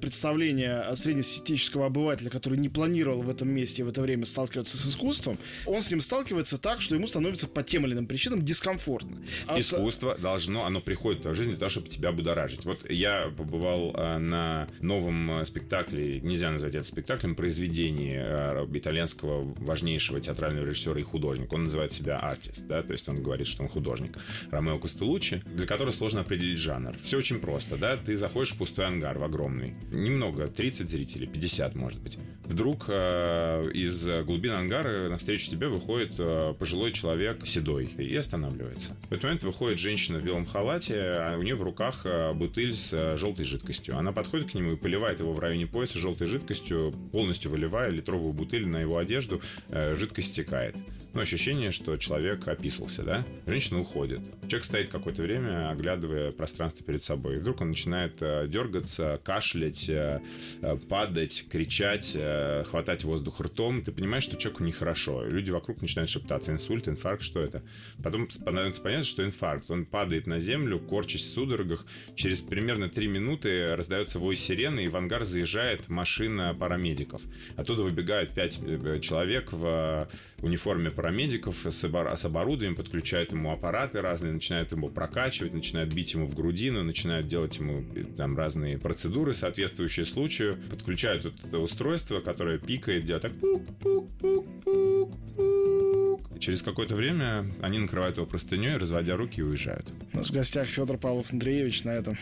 представление среднестатистического обывателя, который не планировал в этом месте в это время сталкиваться с искусством. Он с ним сталкивается так, что ему становится по тем или иным причинам дискомфортно. А Искусство это... должно, оно приходит в жизнь для того, чтобы тебя будоражить. Вот я побывал э, на новом э, спектакле, нельзя назвать это спектаклем, произведении э, итальянского важнейшего театрального режиссера и художника. Он называет себя артист, да, то есть он говорит, что он художник. Ромео Костелуччи, для которого сложно определить жанр. Все очень просто, да, ты заходишь в пустой ангар, в огромный. Немного, 30 зрителей, 50, может быть. Вдруг э, из глубин ангара навстречу тебе выходит э, пожилой человек седой и останавливается. В этот момент выходит женщина в белом халате, а у нее в руках э, бутыль с э, желтой жидкостью. Она подходит к нему и поливает его в районе пояса желтой жидкостью, полностью выливая литровую бутыль на его одежду, э, жидкость стекает ну, ощущение, что человек описался, да? Женщина уходит. Человек стоит какое-то время, оглядывая пространство перед собой. И вдруг он начинает э, дергаться, кашлять, э, э, падать, кричать, э, хватать воздух ртом. Ты понимаешь, что человеку нехорошо. Люди вокруг начинают шептаться. Инсульт, инфаркт, что это? Потом становится понятно, что инфаркт. Он падает на землю, корчась в судорогах. Через примерно три минуты раздается вой сирены, и в ангар заезжает машина парамедиков. Оттуда выбегают пять человек в униформе парамедиков с, оборудованием, подключают ему аппараты разные, начинают ему прокачивать, начинают бить ему в грудину, начинают делать ему там разные процедуры, соответствующие случаю, подключают вот это устройство, которое пикает, делает так пук-пук-пук-пук-пук. Через какое-то время они накрывают его простыней, разводя руки и уезжают. У нас в гостях Федор Павлов Андреевич. На этом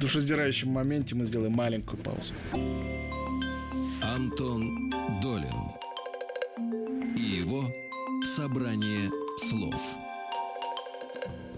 душераздирающем моменте мы сделаем маленькую паузу. Антон Долин и его Собрание слов.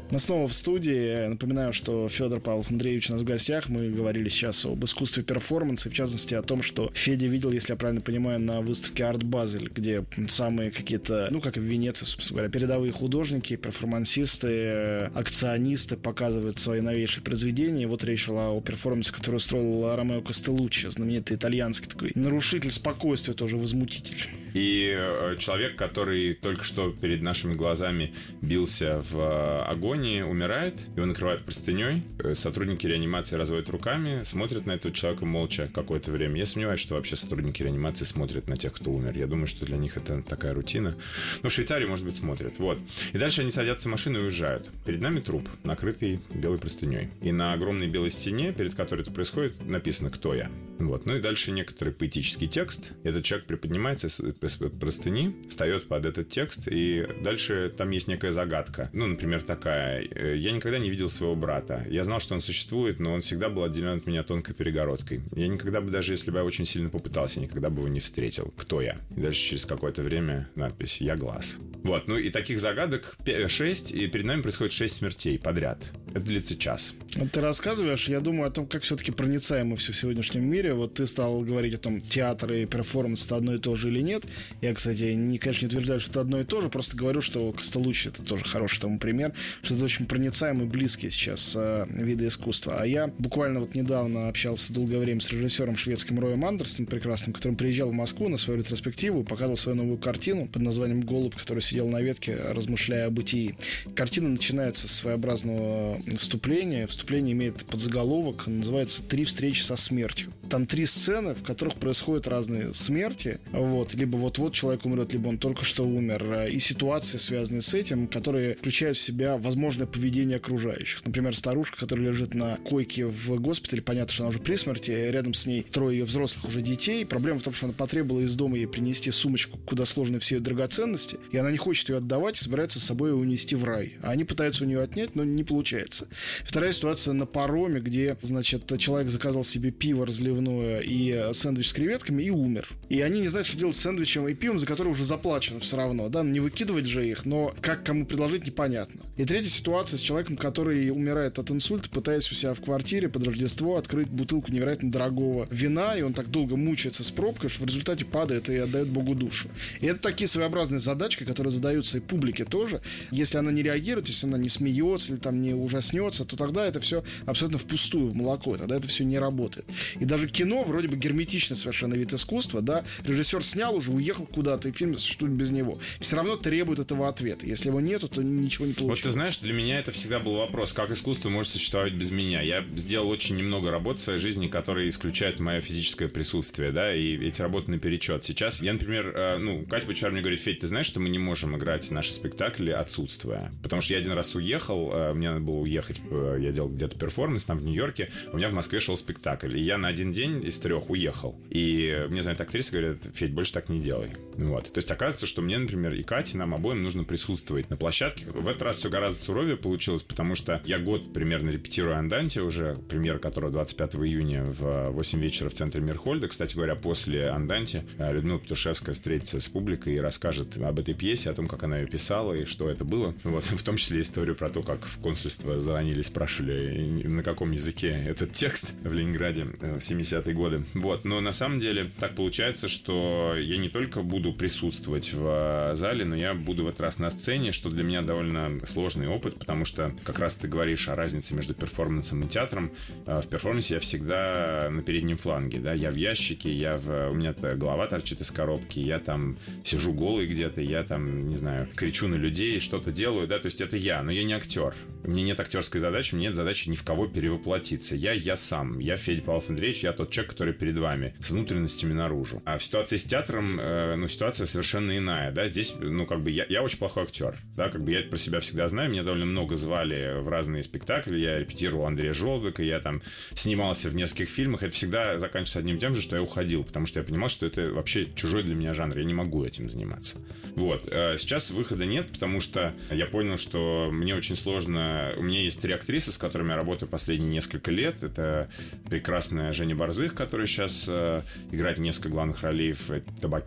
Мы снова в студии. Напоминаю, что Федор Павлов Андреевич у нас в гостях. Мы говорили сейчас об искусстве перформанса, в частности о том, что Федя видел, если я правильно понимаю, на выставке Арт Базель, где самые какие-то, ну, как и в Венеции, собственно говоря, передовые художники, перформансисты, акционисты показывают свои новейшие произведения. И вот речь шла о перформансе, который устроил Ромео Костелуччи, знаменитый итальянский такой нарушитель спокойствия, тоже возмутитель. И э, человек, который только что перед нашими глазами бился в э, агонии, умирает, его накрывают простыней, э, сотрудники реанимации разводят руками, смотрят на этого человека молча какое-то время. Я сомневаюсь, что вообще сотрудники реанимации смотрят на тех, кто умер. Я думаю, что для них это такая рутина. Но в Швейцарии, может быть, смотрят. Вот. И дальше они садятся в машину и уезжают. Перед нами труп, накрытый белой простыней. И на огромной белой стене, перед которой это происходит, написано «Кто я?». Вот. Ну и дальше некоторый поэтический текст. Этот человек приподнимается простыни, встает под этот текст, и дальше там есть некая загадка. Ну, например, такая. «Э, я никогда не видел своего брата. Я знал, что он существует, но он всегда был отделен от меня тонкой перегородкой. Я никогда бы, даже если бы я очень сильно попытался, никогда бы его не встретил. Кто я? И дальше через какое-то время надпись «Я глаз». Вот, ну и таких загадок 6, и перед нами происходит 6 смертей подряд. Это длится час. Вот ты рассказываешь, я думаю о том, как все-таки проницаемо все в сегодняшнем мире. Вот ты стал говорить о том, театр и перформанс это одно и то же или нет. Я, кстати, не, конечно, не утверждаю, что это одно и то же, просто говорю, что Костолуччи это тоже хороший тому пример, что это очень проницаемый, близкий сейчас э, виды искусства. А я буквально вот недавно общался долгое время с режиссером шведским Роем Андерсом, прекрасным, который приезжал в Москву на свою ретроспективу, показал свою новую картину под названием «Голубь», который сидел на ветке, размышляя о бытии. Картина начинается с своеобразного вступления. Вступление имеет подзаголовок, называется «Три встречи со смертью». Там три сцены, в которых происходят разные смерти. Вот, либо вот-вот человек умрет, либо он только что умер. И ситуации, связанные с этим, которые включают в себя возможное поведение окружающих. Например, старушка, которая лежит на койке в госпитале, понятно, что она уже при смерти, рядом с ней трое ее взрослых уже детей. Проблема в том, что она потребовала из дома ей принести сумочку, куда сложены все ее драгоценности, и она не хочет ее отдавать, собирается с собой унести в рай. А они пытаются у нее отнять, но не получается. Вторая ситуация на пароме, где, значит, человек заказал себе пиво разливное и сэндвич с креветками и умер. И они не знают, что делать с сэндвичем и пивом, за который уже заплачено все равно, да, не выкидывать же их, но как кому предложить, непонятно. И третья ситуация с человеком, который умирает от инсульта, пытаясь у себя в квартире под Рождество открыть бутылку невероятно дорогого вина, и он так долго мучается с пробкой, что в результате падает и отдает Богу душу. И это такие своеобразные задачки, которые задаются и публике тоже. Если она не реагирует, если она не смеется или там не ужаснется, то тогда это все абсолютно впустую в молоко, тогда это все не работает. И даже кино вроде бы герметичный совершенно вид искусства, да, режиссер снял уже, уехал куда-то, и фильм существует без него. Все равно требует этого ответа. Если его нету, то ничего не получится. Вот ты знаешь, для меня это всегда был вопрос, как искусство может существовать без меня. Я сделал очень немного работ в своей жизни, которые исключают мое физическое присутствие, да, и эти работы наперечет. Сейчас я, например, э, ну, Катя Бочар мне говорит, Федь, ты знаешь, что мы не можем играть наши спектакли отсутствуя? Потому что я один раз уехал, э, мне надо было уехать, э, я делал где-то перформанс там в Нью-Йорке, у меня в Москве шел спектакль, и я на один день из трех уехал. И мне знает актриса, говорит, Федь, больше так не делай. Вот. То есть оказывается, что мне, например, и Кате, нам обоим нужно присутствовать на площадке. В этот раз все гораздо суровее получилось, потому что я год примерно репетирую Анданте уже, премьера которого 25 июня в 8 вечера в центре Мирхольда. Кстати говоря, после Анданте э, Людмила Петушевская встретится с публикой и расскажет об этой пьесе, о том, как она ее писала и что это было. Вот, в том числе историю про то, как в консульство звонили, спрашивали, на каком языке этот текст в Ленинграде э, в 70-е годы. Вот, но на самом деле так получается, что я не только буду присутствовать в э, зале, но я буду в этот раз на сцене, что для меня довольно сложный опыт, потому что как раз ты говоришь о разнице между перформансом и театром. В перформансе я всегда на переднем фланге, да, я в ящике, я в... у меня голова торчит из коробки, я там сижу голый где-то, я там, не знаю, кричу на людей, что-то делаю, да, то есть это я, но я не актер. У меня нет актерской задачи, у меня нет задачи ни в кого перевоплотиться. Я я сам, я Федя Павлов Андреевич, я тот человек, который перед вами, с внутренностями наружу. А в ситуации с театром, э, ну, ситуация совершенно иная, да, здесь, ну, как бы я, я очень плохой актер, да, как бы я про себя всегда знаю, меня довольно много звали в разные спектакли, я репетировал Андрея Желудока, я там снимался в нескольких фильмах, это всегда заканчивается одним тем же, что я уходил, потому что я понимал, что это вообще чужой для меня жанр, я не могу этим заниматься. Вот. Э, сейчас выхода нет, потому что я понял, что мне очень сложно... У меня есть три актрисы, с которыми я работаю последние несколько лет. Это прекрасная Женя Борзых, которая сейчас э, играет несколько главных ролей в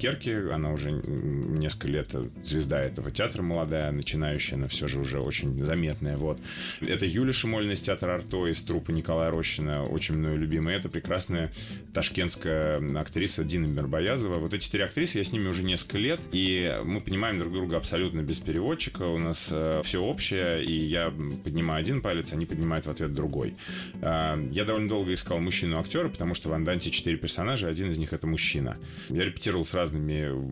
«Табакерке». Она уже несколько лет звезда этого театра молодая, начинающая, но все же уже очень заметная. Вот. Это Юлия Шимольна из театра «Арто», из трупа Николая Рощина, очень мною любимая. Это прекрасная ташкентская актриса Дина Мирбоязова. Вот эти три актрисы, я с ними уже несколько лет, и мы понимаем друг друга абсолютно без переводчика. У нас э, все общее, и я поднимаю один палец, они поднимают в ответ другой. Э, я довольно долго искал мужчину-актера, потому что в Анданте четыре персонажа, один из них это мужчина. Я репетировал с разными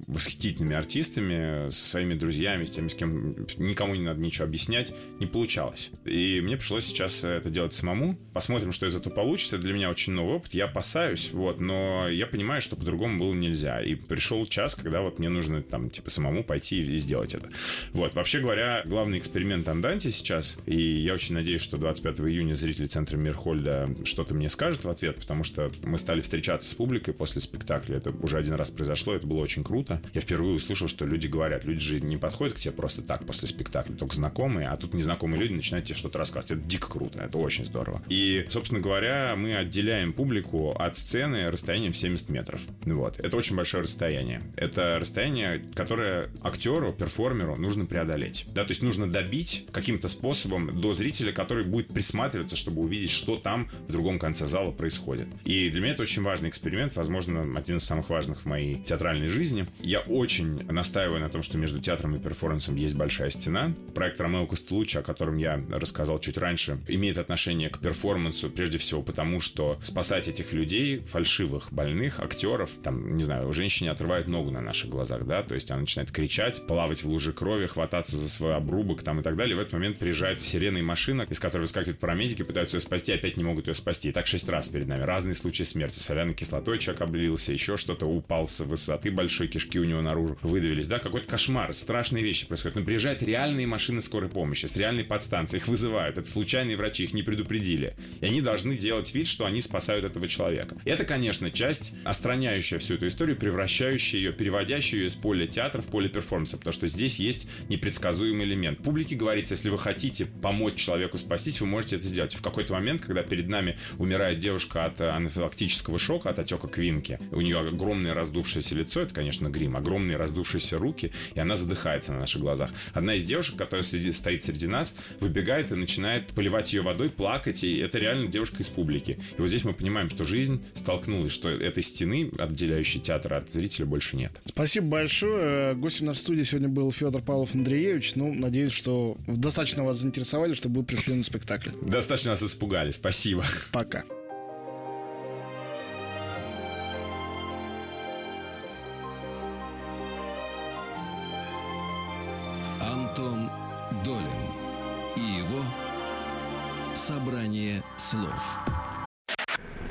восхитительными артистами, со своими друзьями, с теми, с кем никому не надо ничего объяснять. Не получалось. И мне пришлось сейчас это делать самому. Посмотрим, что из этого получится. Для меня очень новый опыт. Я опасаюсь, вот, но я понимаю, что по-другому было нельзя. И пришел час, когда вот мне нужно там, типа, самому пойти и сделать это. Вот, вообще говоря, главный эксперимент Анданти сейчас, и я очень надеюсь, что 25 июня зрители центра Мирхольда что-то мне скажут в ответ, потому что мы стали встречаться с публикой после спектакля. Это уже один раз произошло, это было очень круто. Я впервые услышал, что люди говорят. Люди же не подходят к тебе просто так после спектакля, только знакомые, а тут незнакомые люди начинают тебе что-то рассказывать. Это дико круто, это очень здорово. И, собственно говоря, мы отделяем публику от сцены расстоянием в 70 метров. Вот. Это очень большое расстояние. Это расстояние, которое актеру, перформеру нужно преодолеть. Да, то есть нужно добить каким-то способом до зрителя, который будет присматриваться, чтобы увидеть, что там в другом конце зала происходит. И для меня это очень важный эксперимент, возможно, один из самых важных в моей театральной жизни. Я очень настаиваю на том, что между театром и перформансом есть большая стена. Проект Ромео Костелуччи, о котором я рассказал чуть раньше, имеет отношение к перформансу прежде всего потому, что спасать этих людей, фальшивых, больных, актеров, там, не знаю, у женщины отрывают ногу на наших глазах, да, то есть она начинает кричать, плавать в луже крови, хвататься за свой обрубок там и так далее. В этот момент приезжает сирена и машина, из которой выскакивают парамедики, пытаются ее спасти, опять не могут ее спасти. И так шесть раз перед нами. Разные случаи смерти. Соляной кислотой человек облился, еще что-то, упал с высоты большой, кишки у него наружу выдавились, да, какой-то кошмар, страшные вещи происходят. Но приезжают реальные машины скорой помощи с реальной подстанцией, их вызывают. Это случайные врачи, их не предупредили. И они должны делать вид, что они спасают этого человека. И это, конечно, часть, остраняющая всю эту историю, превращающая ее, переводящая ее из поля театра в поле перформанса, потому что здесь есть непредсказуемый элемент. Публике говорится, если вы хотите помочь человеку спастись, вы можете это сделать. В какой-то момент, когда перед нами умирает девушка от анафилактического шока, от отека квинки, у нее огромное раздувшееся лицо, это, конечно, грим, огромные раздувшиеся руки, и она задыхается на наших глазах. Одна из девушек, которая среди, стоит среди нас, выбегает и начинает поливать ее водой, плакать, и это реально девушка из публики. И вот здесь мы понимаем, что жизнь столкнулась, что этой стены, отделяющей театр от зрителя, больше нет. Спасибо большое. Гостем нашей студии сегодня был Федор Павлов Андреевич. Ну, надеюсь, что достаточно вас заинтересовали, чтобы вы пришли на спектакль. Достаточно нас испугали. Спасибо. Пока.